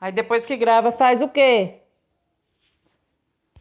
Aí depois que grava, faz o quê?